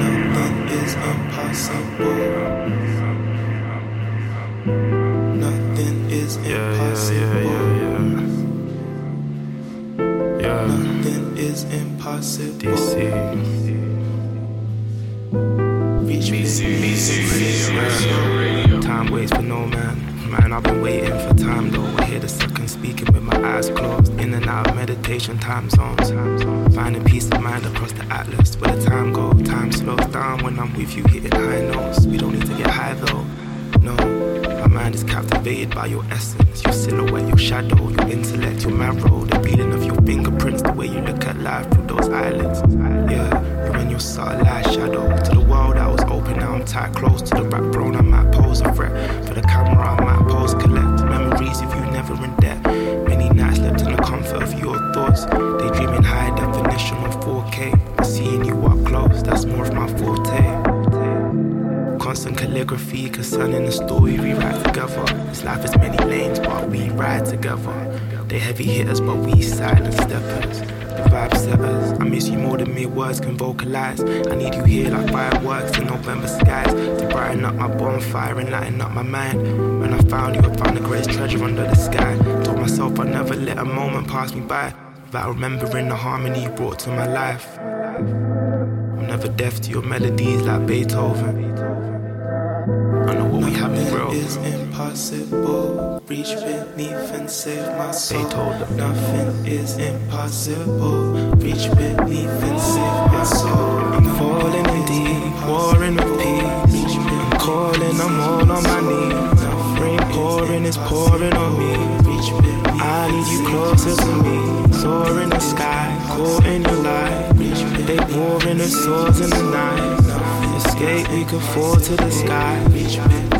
Nothing is impossible. Nothing is Yeah, yeah, impossible. yeah, yeah, yeah. Yeah, Nothing is impossible. DC. Waits for no man. Man, I've been waiting for time though. I hear the seconds speaking with my eyes closed. In and out of meditation time zones. Finding peace of mind across the atlas. Where the time goes, time slows down when I'm with you, hitting high notes. We don't need to get high though. No, my mind is captivated by your essence, your silhouette, your shadow, your intellect, your marrow, the feeling of your fingerprints, the way you look at life through those eyelids. Yeah, you're in your subtle shadow. To the world I was open, now I'm tight close to the backbone. I calligraphy concerning the story we write together. This life has many lanes, but we ride together. They heavy hitters, but we silent steppers. The vibe setters. I miss you more than mere words can vocalize. I need you here like fireworks in November skies to brighten up my bonfire and lighten up my mind. When I found you, I found the greatest treasure under the sky. Told myself I'd never let a moment pass me by without remembering the harmony you brought to my life. I'm never deaf to your melodies like Beethoven. I know what we have in real. Is impossible. Reach beneath and save my soul. Beethoven. Nothing is impossible. Reach beneath and save my soul. I'm falling in deep, warring with peace. I'm calling, I'm all on my knees. Rain pouring is pouring on me. I need you closer to me. Soar in the sky, caught in your light. They pouring the swords in the night skate, we could fall to the sky.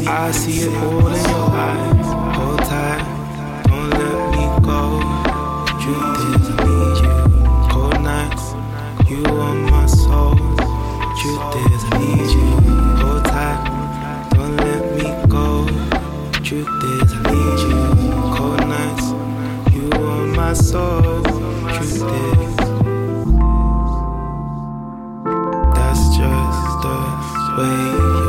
I see it all in your eyes. Hold tight, don't let me go. You did need you. Cold nights, you are my soul. You did need you. Hold tight, don't let me go. Truth is. away.